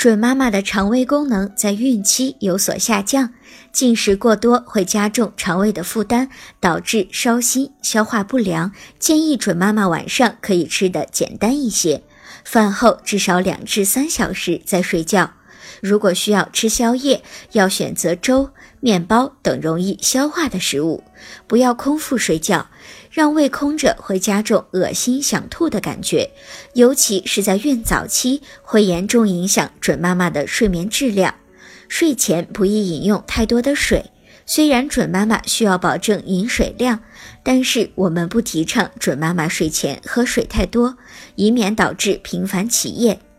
准妈妈的肠胃功能在孕期有所下降，进食过多会加重肠胃的负担，导致烧心、消化不良。建议准妈妈晚上可以吃的简单一些，饭后至少两至三小时再睡觉。如果需要吃宵夜，要选择粥、面包等容易消化的食物，不要空腹睡觉，让胃空着会加重恶心想吐的感觉，尤其是在孕早期，会严重影响准妈妈的睡眠质量。睡前不宜饮用太多的水，虽然准妈妈需要保证饮水量，但是我们不提倡准妈妈睡前喝水太多，以免导致频繁起夜。